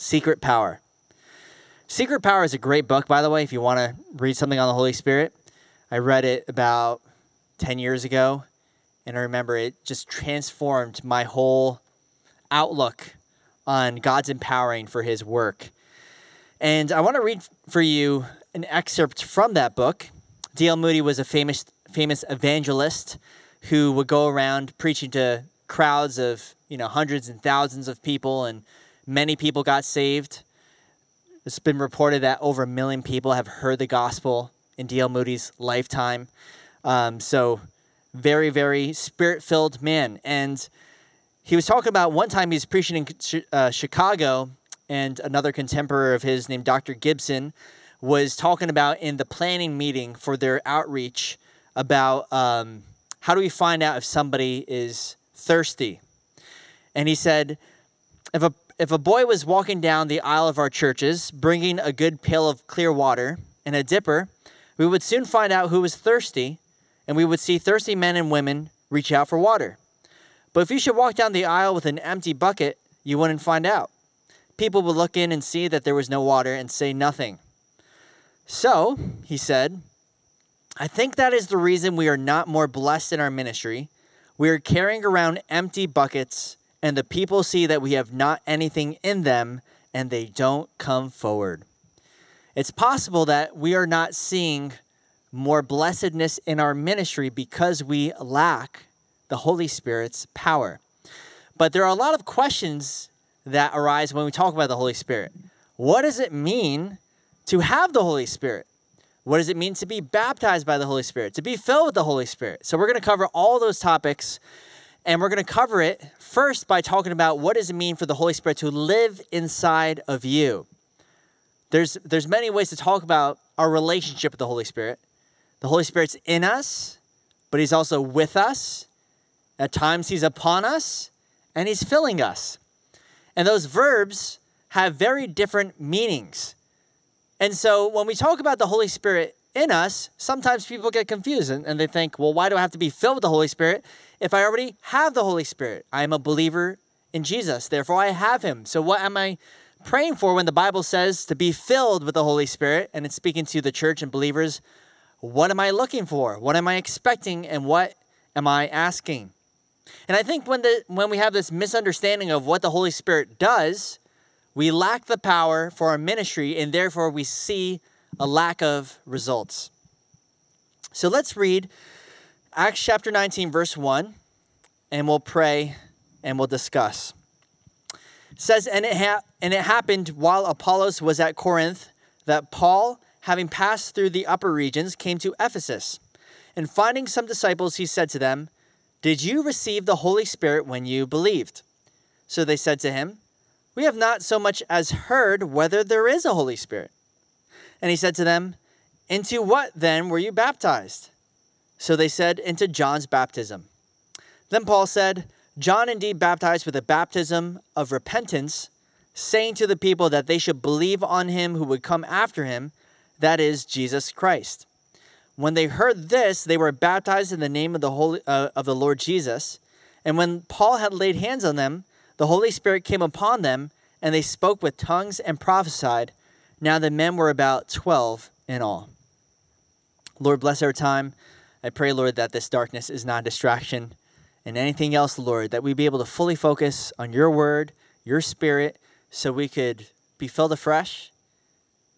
Secret Power. Secret Power is a great book, by the way, if you want to read something on the Holy Spirit. I read it about 10 years ago, and I remember it just transformed my whole outlook on God's empowering for his work. And I want to read for you an excerpt from that book. D.L. Moody was a famous famous evangelist who would go around preaching to crowds of, you know, hundreds and thousands of people and many people got saved. It's been reported that over a million people have heard the gospel in D.L. Moody's lifetime. Um, so, very, very spirit filled man. And he was talking about one time he was preaching in uh, Chicago, and another contemporary of his named Dr. Gibson was talking about in the planning meeting for their outreach about um, how do we find out if somebody is thirsty. And he said, if a if a boy was walking down the aisle of our churches bringing a good pail of clear water and a dipper, we would soon find out who was thirsty, and we would see thirsty men and women reach out for water. But if you should walk down the aisle with an empty bucket, you wouldn't find out. People would look in and see that there was no water and say nothing. So, he said, I think that is the reason we are not more blessed in our ministry. We are carrying around empty buckets and the people see that we have not anything in them and they don't come forward. It's possible that we are not seeing more blessedness in our ministry because we lack the Holy Spirit's power. But there are a lot of questions that arise when we talk about the Holy Spirit. What does it mean to have the Holy Spirit? What does it mean to be baptized by the Holy Spirit? To be filled with the Holy Spirit? So, we're going to cover all those topics and we're going to cover it first by talking about what does it mean for the Holy Spirit to live inside of you. There's, there's many ways to talk about our relationship with the Holy Spirit. The Holy Spirit's in us, but he's also with us. At times he's upon us and he's filling us. And those verbs have very different meanings. And so when we talk about the Holy Spirit in us, sometimes people get confused and, and they think, well, why do I have to be filled with the Holy Spirit if I already have the Holy Spirit? I am a believer in Jesus, therefore I have him. So what am I praying for when the Bible says to be filled with the Holy Spirit and it's speaking to the church and believers? What am I looking for? What am I expecting and what am I asking? And I think when the when we have this misunderstanding of what the Holy Spirit does, we lack the power for our ministry and therefore we see a lack of results. So let's read Acts chapter 19, verse 1, and we'll pray and we'll discuss. It says, and it, ha- and it happened while Apollos was at Corinth that Paul, having passed through the upper regions, came to Ephesus. And finding some disciples, he said to them, Did you receive the Holy Spirit when you believed? So they said to him, We have not so much as heard whether there is a Holy Spirit. And he said to them, Into what then were you baptized? So they said, Into John's baptism. Then Paul said, John indeed baptized with a baptism of repentance, saying to the people that they should believe on him who would come after him, that is, Jesus Christ. When they heard this, they were baptized in the name of the, Holy, uh, of the Lord Jesus. And when Paul had laid hands on them, the Holy Spirit came upon them, and they spoke with tongues and prophesied. Now the men were about 12 in all. Lord, bless our time. I pray, Lord, that this darkness is not a distraction and anything else, Lord, that we be able to fully focus on your word, your spirit, so we could be filled afresh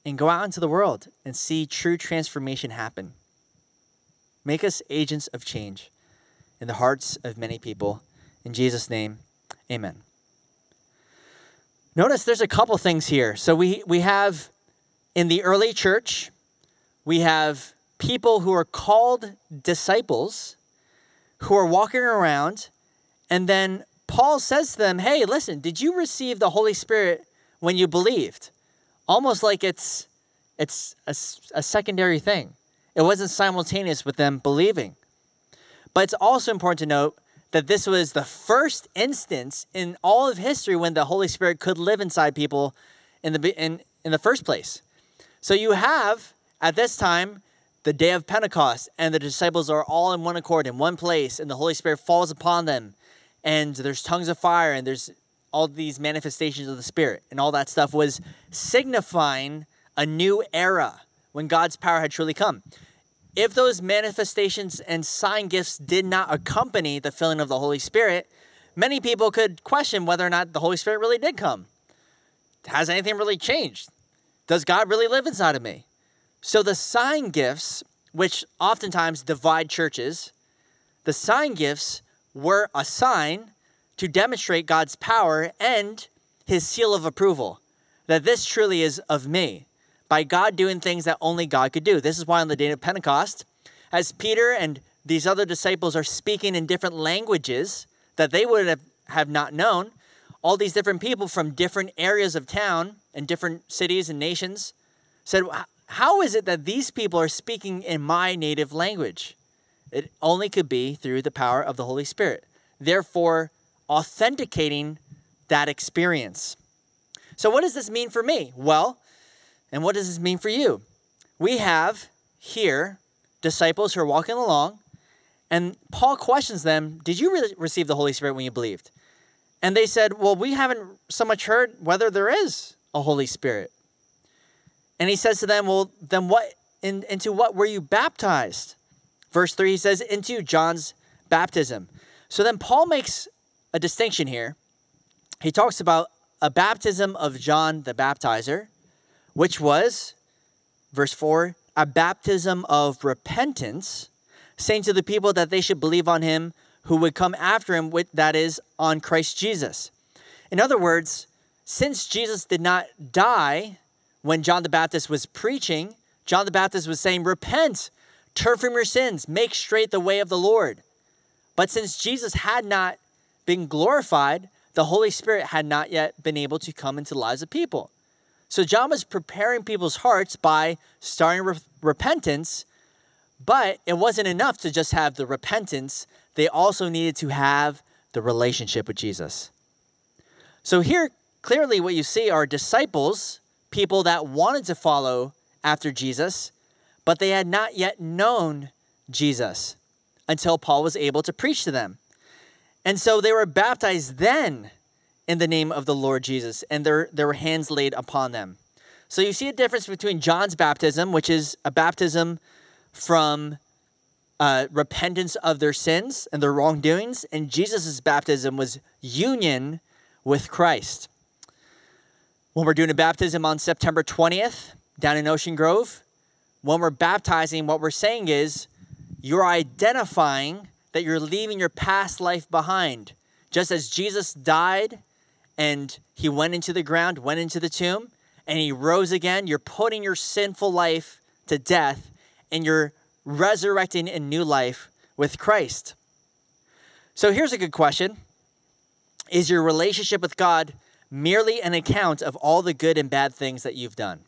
and go out into the world and see true transformation happen. Make us agents of change in the hearts of many people. In Jesus' name, amen. Notice there's a couple things here. So we, we have in the early church, we have people who are called disciples who are walking around, and then Paul says to them, Hey, listen, did you receive the Holy Spirit when you believed? Almost like it's, it's a, a secondary thing. It wasn't simultaneous with them believing. But it's also important to note that this was the first instance in all of history when the Holy Spirit could live inside people in the, in, in the first place. So you have, at this time, the day of Pentecost, and the disciples are all in one accord in one place, and the Holy Spirit falls upon them, and there's tongues of fire, and there's all these manifestations of the Spirit and all that stuff was signifying a new era when God's power had truly come. If those manifestations and sign gifts did not accompany the filling of the Holy Spirit, many people could question whether or not the Holy Spirit really did come. Has anything really changed? Does God really live inside of me? So the sign gifts, which oftentimes divide churches, the sign gifts were a sign to demonstrate God's power and his seal of approval that this truly is of me by God doing things that only God could do. This is why on the day of Pentecost, as Peter and these other disciples are speaking in different languages that they would have, have not known, all these different people from different areas of town and different cities and nations said, How is it that these people are speaking in my native language? It only could be through the power of the Holy Spirit. Therefore, authenticating that experience. So, what does this mean for me? Well, and what does this mean for you? We have here disciples who are walking along, and Paul questions them Did you really receive the Holy Spirit when you believed? And they said, Well, we haven't so much heard whether there is a Holy Spirit. And he says to them, Well, then what in, into what were you baptized? Verse 3, he says, Into John's baptism. So then Paul makes a distinction here. He talks about a baptism of John the baptizer, which was, verse 4, a baptism of repentance, saying to the people that they should believe on him who would come after him, with, that is, on Christ Jesus. In other words, since Jesus did not die when John the Baptist was preaching, John the Baptist was saying, Repent, turn from your sins, make straight the way of the Lord. But since Jesus had not been glorified, the Holy Spirit had not yet been able to come into the lives of people. So John was preparing people's hearts by starting re- repentance, but it wasn't enough to just have the repentance. They also needed to have the relationship with Jesus. So here, clearly, what you see are disciples, people that wanted to follow after Jesus, but they had not yet known Jesus until Paul was able to preach to them. And so they were baptized then in the name of the Lord Jesus, and there were hands laid upon them. So you see a difference between John's baptism, which is a baptism from uh, repentance of their sins and their wrongdoings, and Jesus' baptism was union with Christ. When we're doing a baptism on September 20th down in Ocean Grove, when we're baptizing, what we're saying is you're identifying that you're leaving your past life behind. Just as Jesus died and he went into the ground, went into the tomb, and he rose again, you're putting your sinful life to death and you're resurrecting a new life with Christ. So here's a good question Is your relationship with God merely an account of all the good and bad things that you've done?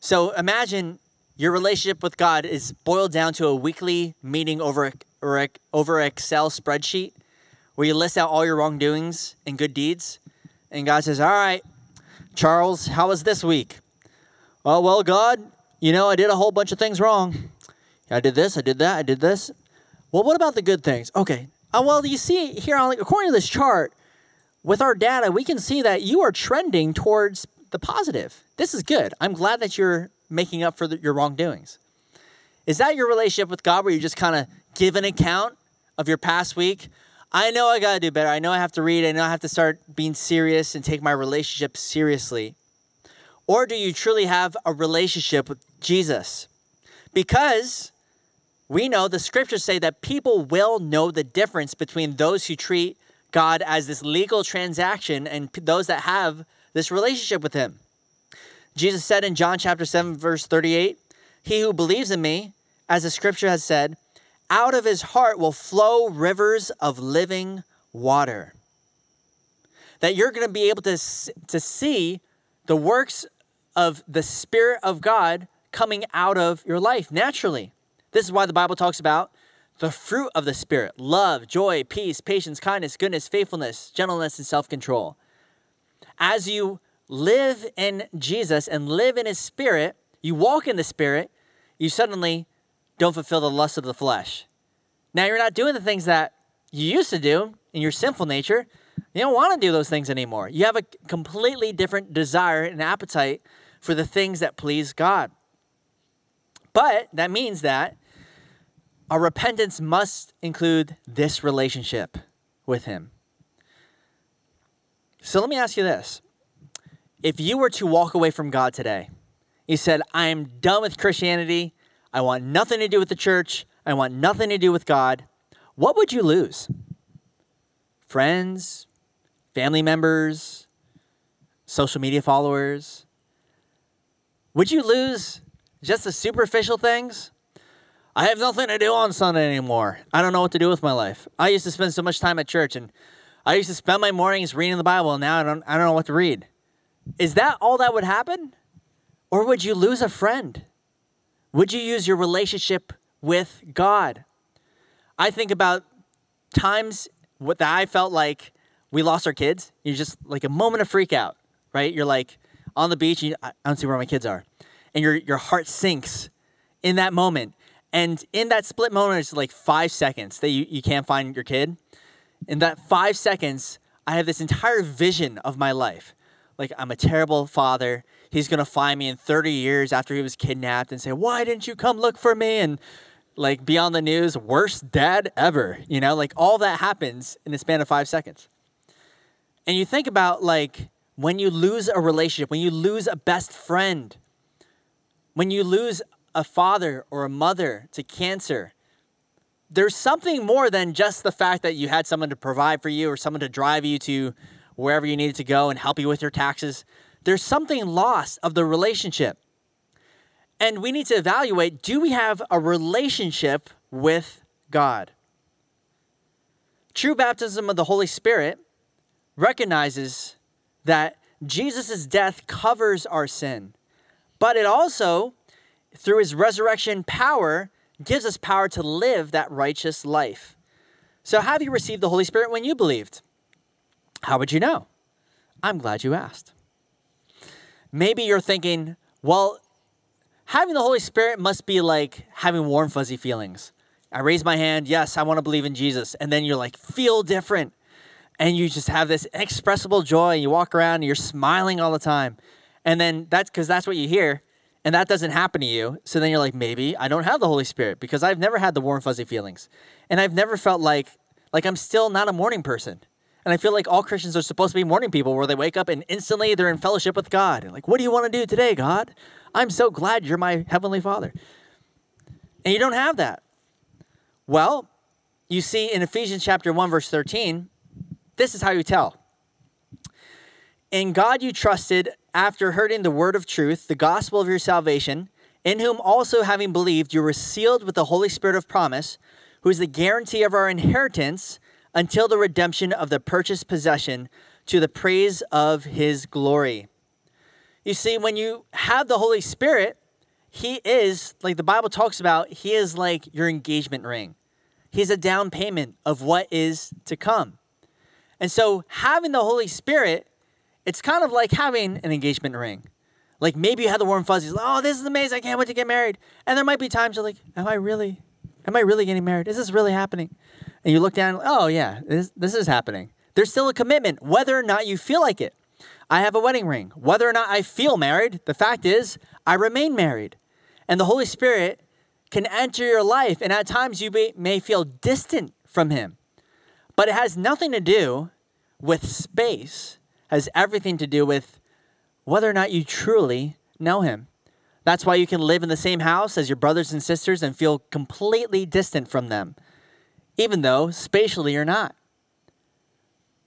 So imagine your relationship with God is boiled down to a weekly meeting over or over Excel spreadsheet where you list out all your wrongdoings and good deeds. And God says, All right, Charles, how was this week? Oh, well, God, you know, I did a whole bunch of things wrong. I did this, I did that, I did this. Well, what about the good things? Okay. Oh, well, you see here, according to this chart, with our data, we can see that you are trending towards the positive. This is good. I'm glad that you're making up for the, your wrongdoings. Is that your relationship with God where you just kind of give an account of your past week? I know I got to do better. I know I have to read. I know I have to start being serious and take my relationship seriously. Or do you truly have a relationship with Jesus? Because we know the scriptures say that people will know the difference between those who treat God as this legal transaction and those that have this relationship with Him. Jesus said in John chapter 7, verse 38, He who believes in me, as the scripture has said, out of his heart will flow rivers of living water. That you're going to be able to, to see the works of the Spirit of God coming out of your life naturally. This is why the Bible talks about the fruit of the Spirit love, joy, peace, patience, kindness, goodness, faithfulness, gentleness, and self control. As you live in Jesus and live in his spirit, you walk in the spirit, you suddenly don't fulfill the lust of the flesh. Now you're not doing the things that you used to do in your sinful nature, You don't want to do those things anymore. You have a completely different desire and appetite for the things that please God. But that means that our repentance must include this relationship with Him. So let me ask you this. If you were to walk away from God today, you said, I am done with Christianity. I want nothing to do with the church. I want nothing to do with God. What would you lose? Friends, family members, social media followers? Would you lose just the superficial things? I have nothing to do on Sunday anymore. I don't know what to do with my life. I used to spend so much time at church and I used to spend my mornings reading the Bible and now I don't I don't know what to read. Is that all that would happen? Or would you lose a friend? Would you use your relationship with God? I think about times what that I felt like we lost our kids. You're just like a moment of freak out, right? You're like on the beach and you, I don't see where my kids are. And your your heart sinks in that moment. And in that split moment, it's like five seconds that you, you can't find your kid. In that five seconds, I have this entire vision of my life. Like I'm a terrible father. He's gonna find me in 30 years after he was kidnapped and say, Why didn't you come look for me? And like be on the news, worst dad ever. You know, like all that happens in the span of five seconds. And you think about like when you lose a relationship, when you lose a best friend, when you lose a father or a mother to cancer, there's something more than just the fact that you had someone to provide for you or someone to drive you to wherever you needed to go and help you with your taxes. There's something lost of the relationship. And we need to evaluate do we have a relationship with God? True baptism of the Holy Spirit recognizes that Jesus' death covers our sin, but it also, through his resurrection power, gives us power to live that righteous life. So, have you received the Holy Spirit when you believed? How would you know? I'm glad you asked. Maybe you're thinking, well, having the Holy Spirit must be like having warm, fuzzy feelings. I raise my hand, yes, I want to believe in Jesus. And then you're like, feel different. And you just have this inexpressible joy. And you walk around and you're smiling all the time. And then that's because that's what you hear. And that doesn't happen to you. So then you're like, maybe I don't have the Holy Spirit because I've never had the warm, fuzzy feelings. And I've never felt like, like I'm still not a morning person. And I feel like all Christians are supposed to be morning people where they wake up and instantly they're in fellowship with God. And like, what do you want to do today, God? I'm so glad you're my heavenly Father. And you don't have that. Well, you see in Ephesians chapter 1 verse 13, this is how you tell. In God you trusted after hearing the word of truth, the gospel of your salvation, in whom also having believed you were sealed with the Holy Spirit of promise, who is the guarantee of our inheritance until the redemption of the purchased possession to the praise of his glory. You see, when you have the Holy Spirit, he is, like the Bible talks about, he is like your engagement ring. He's a down payment of what is to come. And so having the Holy Spirit, it's kind of like having an engagement ring. Like maybe you had the warm fuzzies, like, oh, this is amazing, I can't wait to get married. And there might be times you're like, am I really, am I really getting married? Is this really happening? and you look down, oh, yeah, this, this is happening. There's still a commitment, whether or not you feel like it. I have a wedding ring. Whether or not I feel married, the fact is, I remain married. And the Holy Spirit can enter your life, and at times you may, may feel distant from Him. But it has nothing to do with space, has everything to do with whether or not you truly know Him. That's why you can live in the same house as your brothers and sisters and feel completely distant from them even though spatially you're not.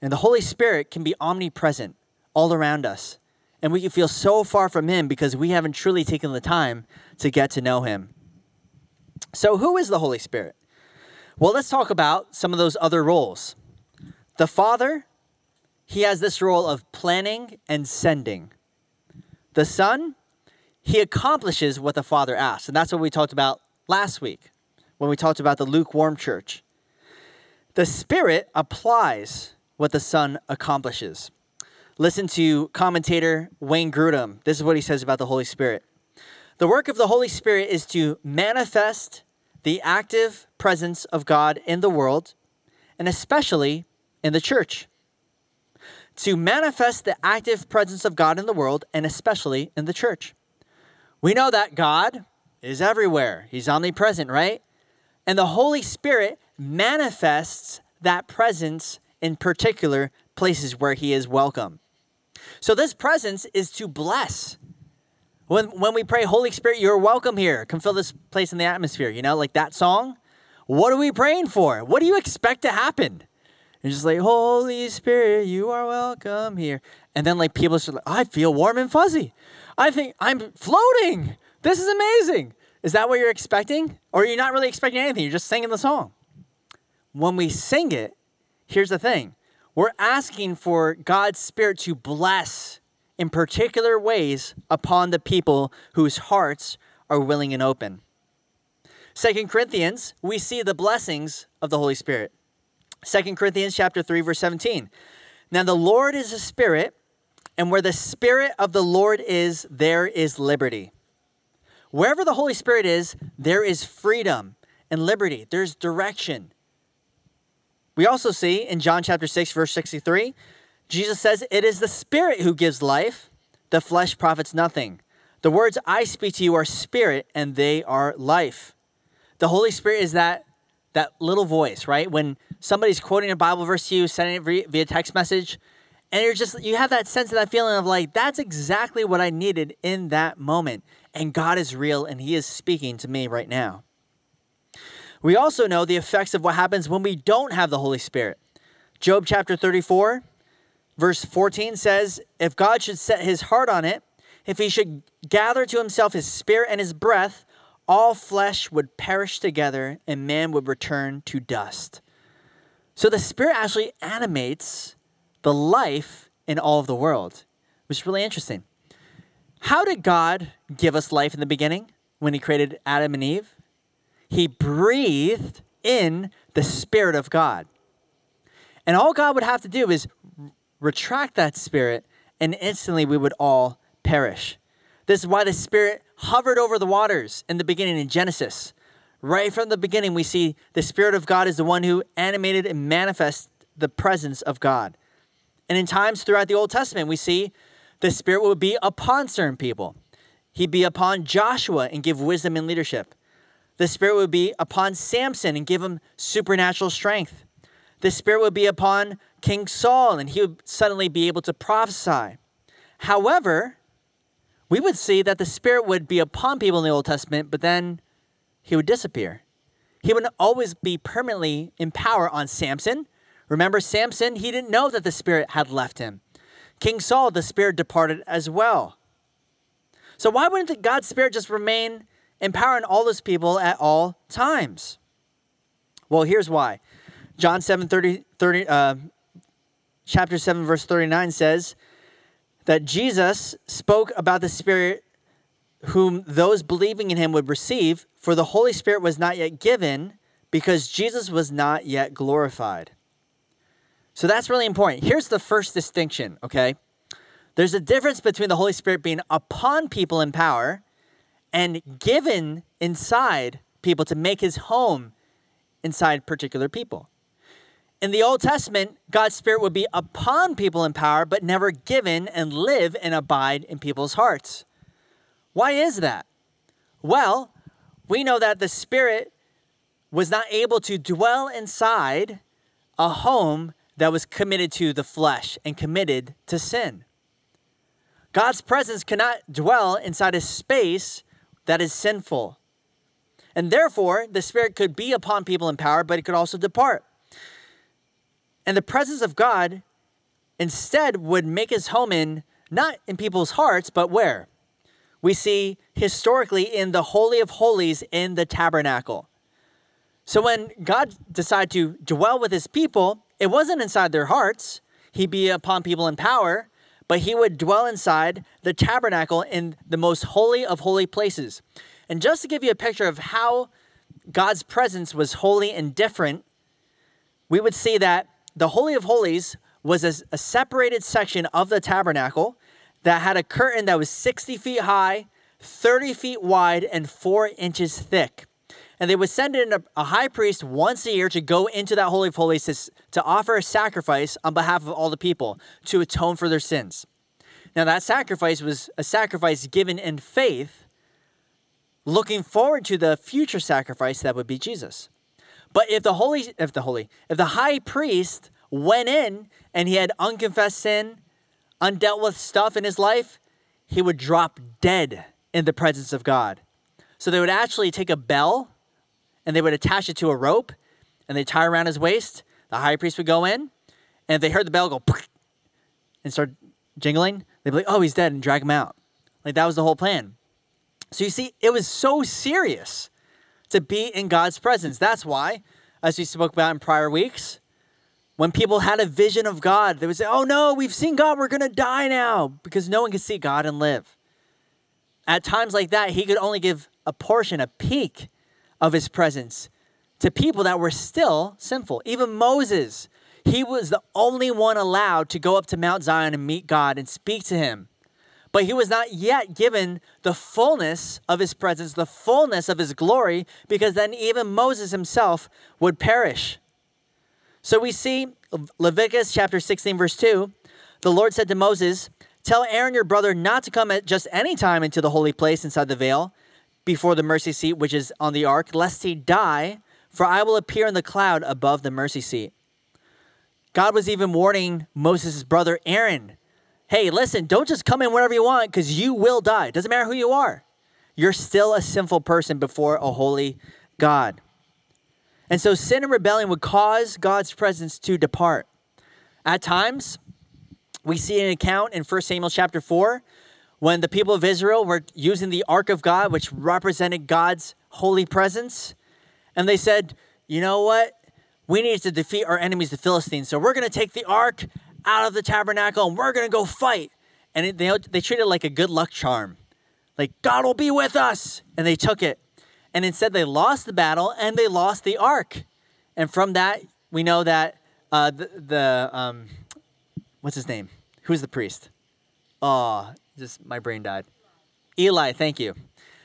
And the Holy Spirit can be omnipresent all around us. And we can feel so far from Him because we haven't truly taken the time to get to know Him. So, who is the Holy Spirit? Well, let's talk about some of those other roles. The Father, He has this role of planning and sending. The Son, He accomplishes what the Father asks. And that's what we talked about last week when we talked about the lukewarm church. The Spirit applies what the Son accomplishes. Listen to commentator Wayne Grudem. This is what he says about the Holy Spirit. The work of the Holy Spirit is to manifest the active presence of God in the world, and especially in the church. To manifest the active presence of God in the world and especially in the church. We know that God is everywhere, He's omnipresent, right? And the Holy Spirit manifests that presence in particular places where He is welcome. So, this presence is to bless. When, when we pray, Holy Spirit, you're welcome here. Come fill this place in the atmosphere. You know, like that song. What are we praying for? What do you expect to happen? And just like, Holy Spirit, you are welcome here. And then like people are like, I feel warm and fuzzy. I think I'm floating. This is amazing. Is that what you're expecting? Or you're you not really expecting anything? You're just singing the song. When we sing it, here's the thing we're asking for God's Spirit to bless in particular ways upon the people whose hearts are willing and open. Second Corinthians, we see the blessings of the Holy Spirit. Second Corinthians chapter 3 verse 17. Now the Lord is a spirit, and where the spirit of the Lord is, there is liberty. Wherever the Holy Spirit is, there is freedom and liberty. There's direction. We also see in John chapter 6 verse 63, Jesus says, "It is the spirit who gives life; the flesh profits nothing. The words I speak to you are spirit and they are life." The Holy Spirit is that that little voice, right? When somebody's quoting a Bible verse to you, sending it via text message, and you're just you have that sense of that feeling of like that's exactly what I needed in that moment. And God is real and he is speaking to me right now. We also know the effects of what happens when we don't have the Holy Spirit. Job chapter 34 verse 14 says, "If God should set his heart on it, if he should gather to himself his spirit and his breath, all flesh would perish together and man would return to dust." So the spirit actually animates the life in all of the world, which is really interesting. How did God give us life in the beginning when He created Adam and Eve? He breathed in the Spirit of God. And all God would have to do is retract that Spirit, and instantly we would all perish. This is why the Spirit hovered over the waters in the beginning in Genesis. Right from the beginning, we see the Spirit of God is the one who animated and manifests the presence of God. And in times throughout the Old Testament, we see the Spirit would be upon certain people. He'd be upon Joshua and give wisdom and leadership. The Spirit would be upon Samson and give him supernatural strength. The Spirit would be upon King Saul and he would suddenly be able to prophesy. However, we would see that the Spirit would be upon people in the Old Testament, but then he would disappear. He wouldn't always be permanently in power on Samson Remember Samson? He didn't know that the Spirit had left him. King Saul, the Spirit departed as well. So why wouldn't the God's Spirit just remain empowering all those people at all times? Well, here's why. John 7 30, 30 uh, chapter 7, verse 39 says that Jesus spoke about the Spirit whom those believing in him would receive, for the Holy Spirit was not yet given because Jesus was not yet glorified. So that's really important. Here's the first distinction, okay? There's a difference between the Holy Spirit being upon people in power and given inside people to make his home inside particular people. In the Old Testament, God's Spirit would be upon people in power, but never given and live and abide in people's hearts. Why is that? Well, we know that the Spirit was not able to dwell inside a home that was committed to the flesh and committed to sin. God's presence cannot dwell inside a space that is sinful. And therefore, the Spirit could be upon people in power, but it could also depart. And the presence of God instead would make his home in not in people's hearts, but where? We see historically in the Holy of Holies in the tabernacle. So when God decided to dwell with his people, it wasn't inside their hearts. He'd be upon people in power, but he would dwell inside the tabernacle in the most holy of holy places. And just to give you a picture of how God's presence was holy and different, we would see that the Holy of Holies was a, a separated section of the tabernacle that had a curtain that was 60 feet high, 30 feet wide, and four inches thick. and they would send in a, a high priest once a year to go into that Holy of Holies to, to offer a sacrifice on behalf of all the people to atone for their sins. Now, that sacrifice was a sacrifice given in faith, looking forward to the future sacrifice that would be Jesus. But if the holy, if the holy, if the high priest went in and he had unconfessed sin, undealt with stuff in his life, he would drop dead in the presence of God. So they would actually take a bell and they would attach it to a rope and they tie around his waist. The high priest would go in, and if they heard the bell go and start jingling, they'd be like, "Oh, he's dead," and drag him out. Like that was the whole plan. So you see, it was so serious to be in God's presence. That's why, as we spoke about in prior weeks, when people had a vision of God, they would say, Oh no, we've seen God, we're going to die now, because no one can see God and live. At times like that, he could only give a portion, a peek of his presence to people that were still sinful. Even Moses, he was the only one allowed to go up to Mount Zion and meet God and speak to him. But he was not yet given the fullness of his presence, the fullness of his glory, because then even Moses himself would perish. So we see Leviticus chapter 16, verse 2. The Lord said to Moses, Tell Aaron your brother not to come at just any time into the holy place inside the veil before the mercy seat, which is on the ark, lest he die, for I will appear in the cloud above the mercy seat. God was even warning Moses' brother Aaron hey, listen, don't just come in whenever you want because you will die. It doesn't matter who you are. You're still a sinful person before a holy God. And so sin and rebellion would cause God's presence to depart. At times, we see an account in 1 Samuel chapter 4 when the people of Israel were using the ark of God, which represented God's holy presence. And they said, you know what? We need to defeat our enemies, the Philistines. So we're going to take the ark out of the tabernacle and we're going to go fight. And it, they, they treated it like a good luck charm. Like, God will be with us. And they took it. And instead, they lost the battle and they lost the ark. And from that, we know that uh, the, the um, what's his name? Who's the priest? Oh, just my brain died. Eli, thank you.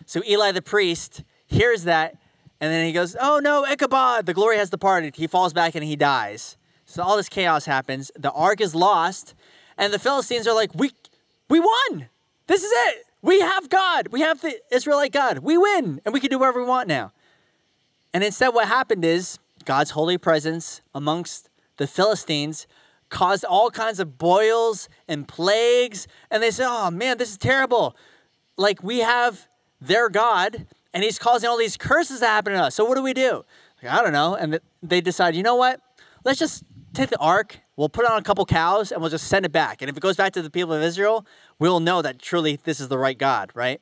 So Eli the priest hears that, and then he goes, Oh no, Ichabod, the glory has departed. He falls back and he dies. So all this chaos happens. The ark is lost, and the Philistines are like, "We, we won. This is it. We have God. We have the Israelite God. We win, and we can do whatever we want now." And instead, what happened is God's holy presence amongst the Philistines caused all kinds of boils and plagues, and they said, "Oh man, this is terrible. Like we have their God." And he's causing all these curses to happen to us. So what do we do? Like, I don't know. And they decide, you know what? Let's just take the ark, we'll put on a couple cows, and we'll just send it back. And if it goes back to the people of Israel, we'll know that truly this is the right God, right?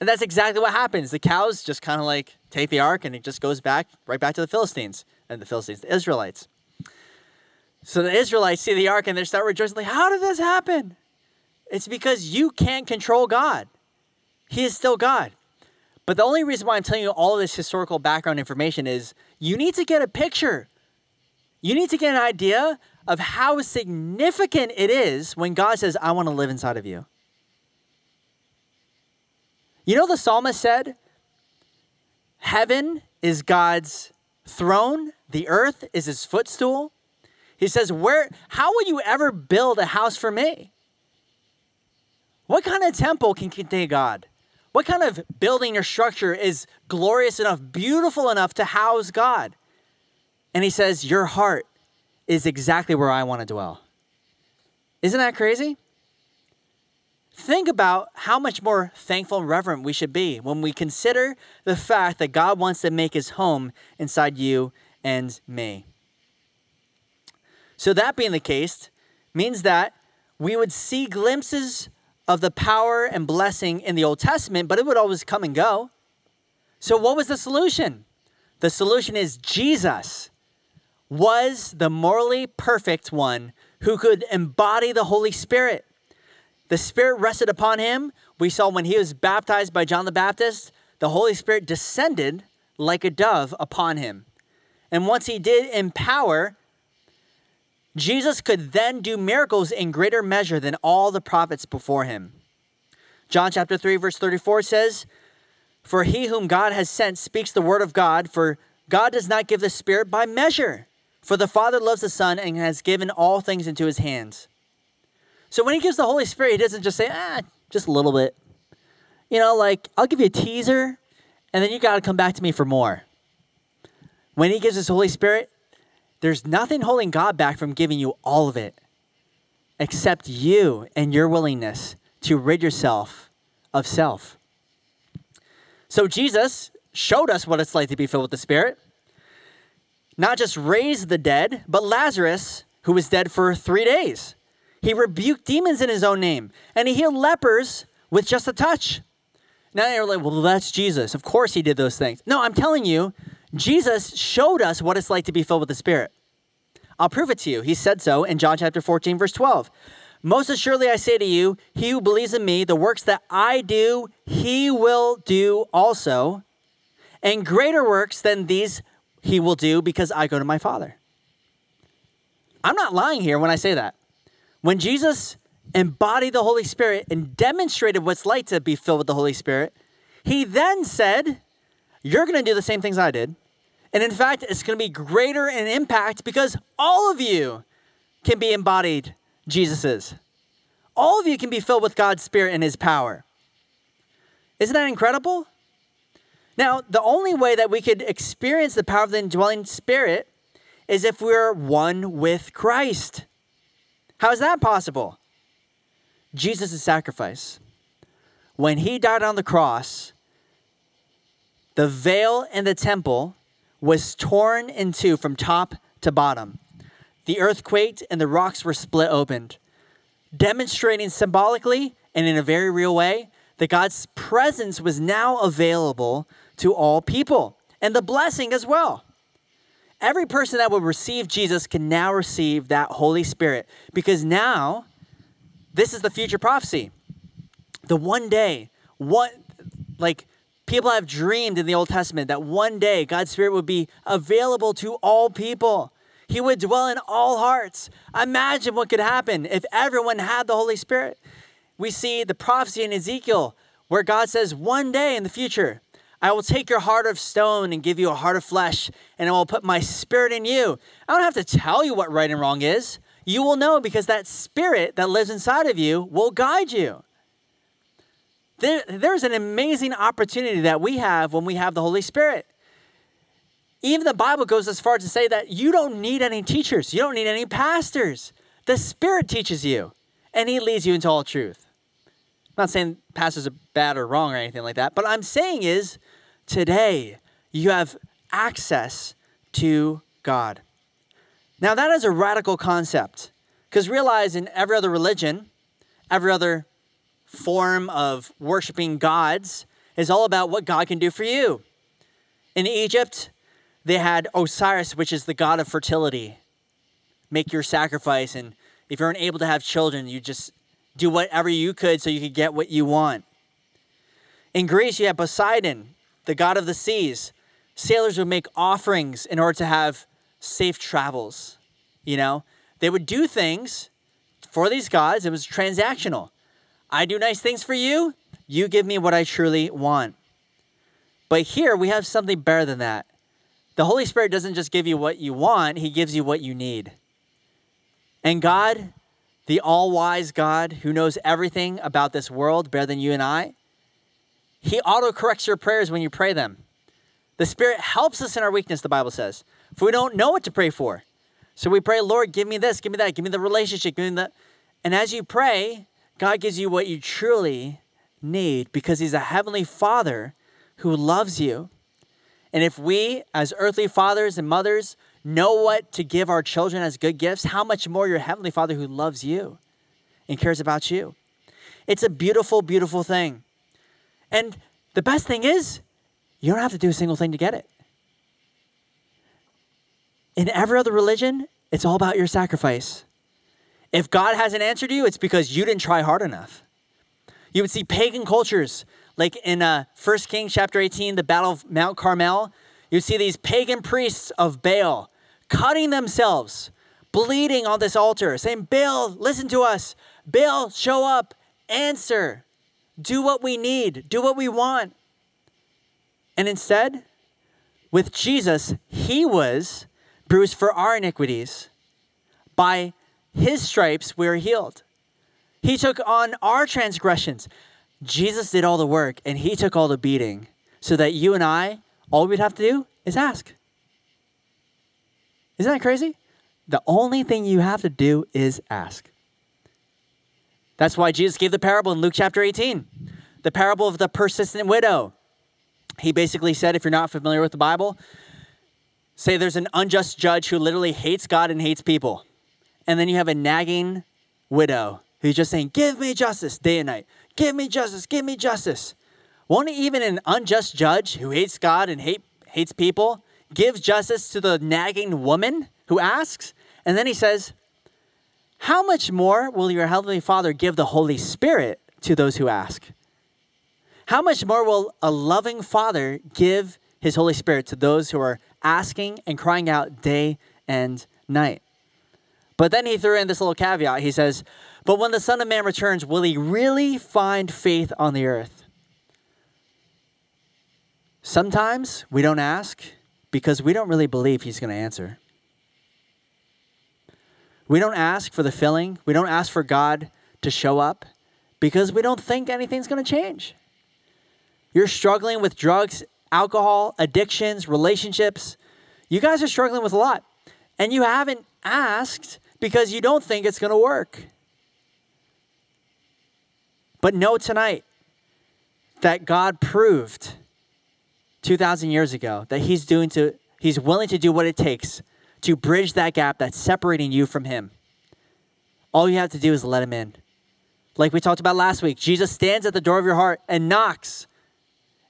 And that's exactly what happens. The cows just kind of like take the ark and it just goes back right back to the Philistines and the Philistines, the Israelites. So the Israelites see the ark and they start rejoicing, like, how did this happen? It's because you can't control God. He is still God. But the only reason why I'm telling you all this historical background information is you need to get a picture you need to get an idea of how significant it is when God says, I want to live inside of you. You know, the psalmist said, Heaven is God's throne, the earth is his footstool. He says, Where how will you ever build a house for me? What kind of temple can contain God? What kind of building or structure is glorious enough, beautiful enough to house God? And he says, Your heart is exactly where I want to dwell. Isn't that crazy? Think about how much more thankful and reverent we should be when we consider the fact that God wants to make his home inside you and me. So, that being the case, means that we would see glimpses of the power and blessing in the Old Testament, but it would always come and go. So, what was the solution? The solution is Jesus was the morally perfect one who could embody the Holy Spirit. The Spirit rested upon him. We saw when he was baptized by John the Baptist, the Holy Spirit descended like a dove upon him. And once he did empower, Jesus could then do miracles in greater measure than all the prophets before him. John chapter 3, verse 34 says, For he whom God has sent speaks the word of God, for God does not give the Spirit by measure. For the Father loves the Son and has given all things into his hands. So when he gives the Holy Spirit, he doesn't just say, ah, just a little bit. You know, like, I'll give you a teaser, and then you got to come back to me for more. When he gives his Holy Spirit, there's nothing holding God back from giving you all of it, except you and your willingness to rid yourself of self. So Jesus showed us what it's like to be filled with the Spirit. Not just raised the dead, but Lazarus, who was dead for three days. He rebuked demons in his own name, and he healed lepers with just a touch. Now you're like, well, that's Jesus. Of course he did those things. No, I'm telling you, Jesus showed us what it's like to be filled with the Spirit. I'll prove it to you. He said so in John chapter 14, verse 12. Most assuredly, I say to you, he who believes in me, the works that I do, he will do also. And greater works than these he will do because I go to my Father. I'm not lying here when I say that. When Jesus embodied the Holy Spirit and demonstrated what's like to be filled with the Holy Spirit, he then said, You're going to do the same things I did. And in fact, it's going to be greater in impact because all of you can be embodied Jesus's. All of you can be filled with God's Spirit and His power. Isn't that incredible? Now, the only way that we could experience the power of the indwelling Spirit is if we're one with Christ. How is that possible? Jesus' sacrifice. When he died on the cross, the veil in the temple was torn in two from top to bottom. The earth quaked and the rocks were split open, demonstrating symbolically and in a very real way that God's presence was now available to all people and the blessing as well. Every person that would receive Jesus can now receive that Holy Spirit because now this is the future prophecy. The one day, what like people have dreamed in the Old Testament that one day God's Spirit would be available to all people. He would dwell in all hearts. Imagine what could happen if everyone had the Holy Spirit. We see the prophecy in Ezekiel where God says, One day in the future, I will take your heart of stone and give you a heart of flesh, and I will put my spirit in you. I don't have to tell you what right and wrong is. You will know because that spirit that lives inside of you will guide you. There, there's an amazing opportunity that we have when we have the Holy Spirit. Even the Bible goes as far to say that you don't need any teachers, you don't need any pastors. The Spirit teaches you, and He leads you into all truth. I'm not saying pastors are bad or wrong or anything like that, but I'm saying is today you have access to God. Now, that is a radical concept because realize in every other religion, every other form of worshiping gods is all about what God can do for you. In Egypt, they had Osiris, which is the god of fertility. Make your sacrifice, and if you're unable to have children, you just do whatever you could so you could get what you want. In Greece, you had Poseidon, the god of the seas. Sailors would make offerings in order to have safe travels. You know, they would do things for these gods, it was transactional. I do nice things for you, you give me what I truly want. But here we have something better than that. The Holy Spirit doesn't just give you what you want, He gives you what you need. And God, the all wise God who knows everything about this world better than you and I, He auto corrects your prayers when you pray them. The Spirit helps us in our weakness, the Bible says. If we don't know what to pray for, so we pray, Lord, give me this, give me that, give me the relationship, give me that. And as you pray, God gives you what you truly need because He's a heavenly Father who loves you. And if we, as earthly fathers and mothers, know what to give our children as good gifts, how much more your heavenly Father who loves you and cares about you? It's a beautiful, beautiful thing. And the best thing is, you don't have to do a single thing to get it. In every other religion, it's all about your sacrifice. If God hasn't answered you, it's because you didn't try hard enough. You would see pagan cultures, like in uh, 1 Kings chapter 18, the Battle of Mount Carmel. You see these pagan priests of Baal cutting themselves, bleeding on this altar, saying, Baal, listen to us. Baal, show up, answer, do what we need, do what we want. And instead, with Jesus, he was bruised for our iniquities. By his stripes, we are healed. He took on our transgressions. Jesus did all the work and he took all the beating so that you and I, all we'd have to do is ask. Isn't that crazy? The only thing you have to do is ask. That's why Jesus gave the parable in Luke chapter 18, the parable of the persistent widow. He basically said, if you're not familiar with the Bible, say there's an unjust judge who literally hates God and hates people. And then you have a nagging widow who's just saying, Give me justice day and night. Give me justice. Give me justice. Won't even an unjust judge who hates God and hate, hates people give justice to the nagging woman who asks? And then he says, How much more will your heavenly Father give the Holy Spirit to those who ask? How much more will a loving Father give his Holy Spirit to those who are asking and crying out day and night? But then he threw in this little caveat. He says, But when the Son of Man returns, will he really find faith on the earth? Sometimes we don't ask because we don't really believe he's going to answer. We don't ask for the filling, we don't ask for God to show up because we don't think anything's going to change. You're struggling with drugs, alcohol, addictions, relationships. You guys are struggling with a lot. And you haven't asked because you don't think it's going to work. But know tonight that God proved 2000 years ago that he's doing to he's willing to do what it takes to bridge that gap that's separating you from him. All you have to do is let him in. Like we talked about last week, Jesus stands at the door of your heart and knocks.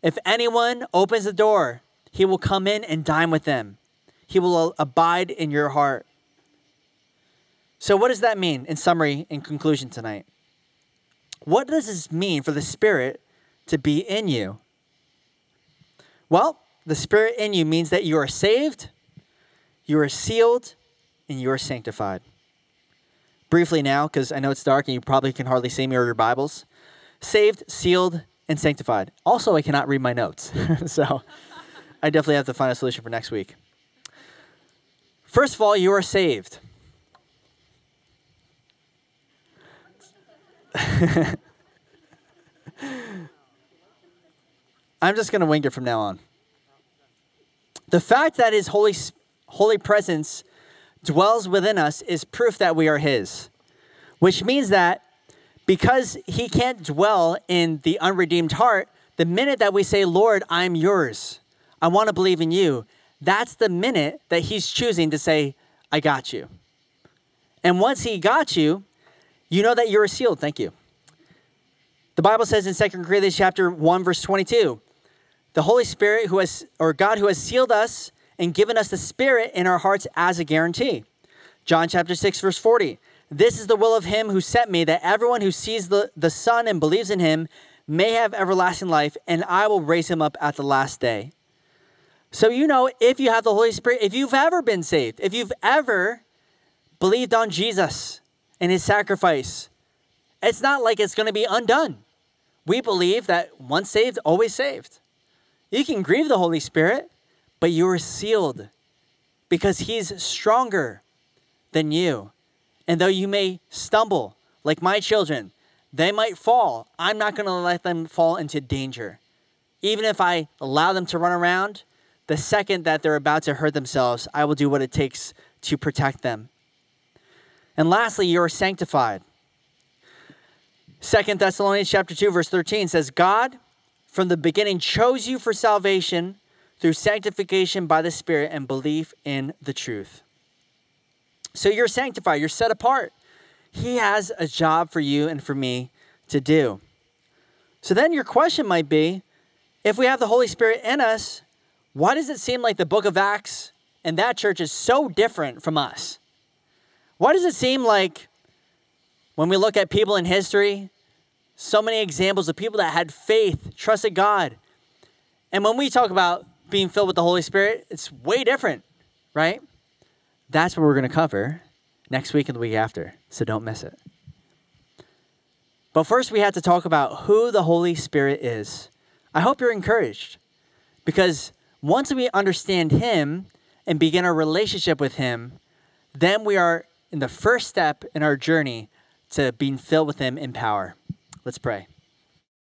If anyone opens the door, he will come in and dine with them. He will abide in your heart. So, what does that mean in summary, in conclusion tonight? What does this mean for the Spirit to be in you? Well, the Spirit in you means that you are saved, you are sealed, and you are sanctified. Briefly now, because I know it's dark and you probably can hardly see me or your Bibles. Saved, sealed, and sanctified. Also, I cannot read my notes. so I definitely have to find a solution for next week. First of all, you are saved. I'm just going to wing it from now on. The fact that his holy, holy presence dwells within us is proof that we are his, which means that because he can't dwell in the unredeemed heart, the minute that we say, Lord, I'm yours, I want to believe in you, that's the minute that he's choosing to say, I got you. And once he got you, you know that you're sealed. Thank you. The Bible says in 2 Corinthians chapter 1 verse 22, the Holy Spirit who has or God who has sealed us and given us the spirit in our hearts as a guarantee. John chapter 6 verse 40. This is the will of him who sent me that everyone who sees the, the Son and believes in him may have everlasting life and I will raise him up at the last day. So you know if you have the Holy Spirit, if you've ever been saved, if you've ever believed on Jesus and his sacrifice, it's not like it's going to be undone. We believe that once saved, always saved. You can grieve the Holy Spirit, but you are sealed because He's stronger than you. And though you may stumble, like my children, they might fall. I'm not going to let them fall into danger. Even if I allow them to run around, the second that they're about to hurt themselves, I will do what it takes to protect them. And lastly, you are sanctified. Second Thessalonians chapter 2 verse 13 says God from the beginning chose you for salvation through sanctification by the Spirit and belief in the truth. So you're sanctified, you're set apart. He has a job for you and for me to do. So then your question might be if we have the Holy Spirit in us, why does it seem like the book of Acts and that church is so different from us? Why does it seem like when we look at people in history, so many examples of people that had faith, trusted God. And when we talk about being filled with the Holy Spirit, it's way different, right? That's what we're going to cover next week and the week after. So don't miss it. But first, we have to talk about who the Holy Spirit is. I hope you're encouraged Because once we understand Him and begin our relationship with Him, then we are in the first step in our journey to being filled with Him in power. Let's pray.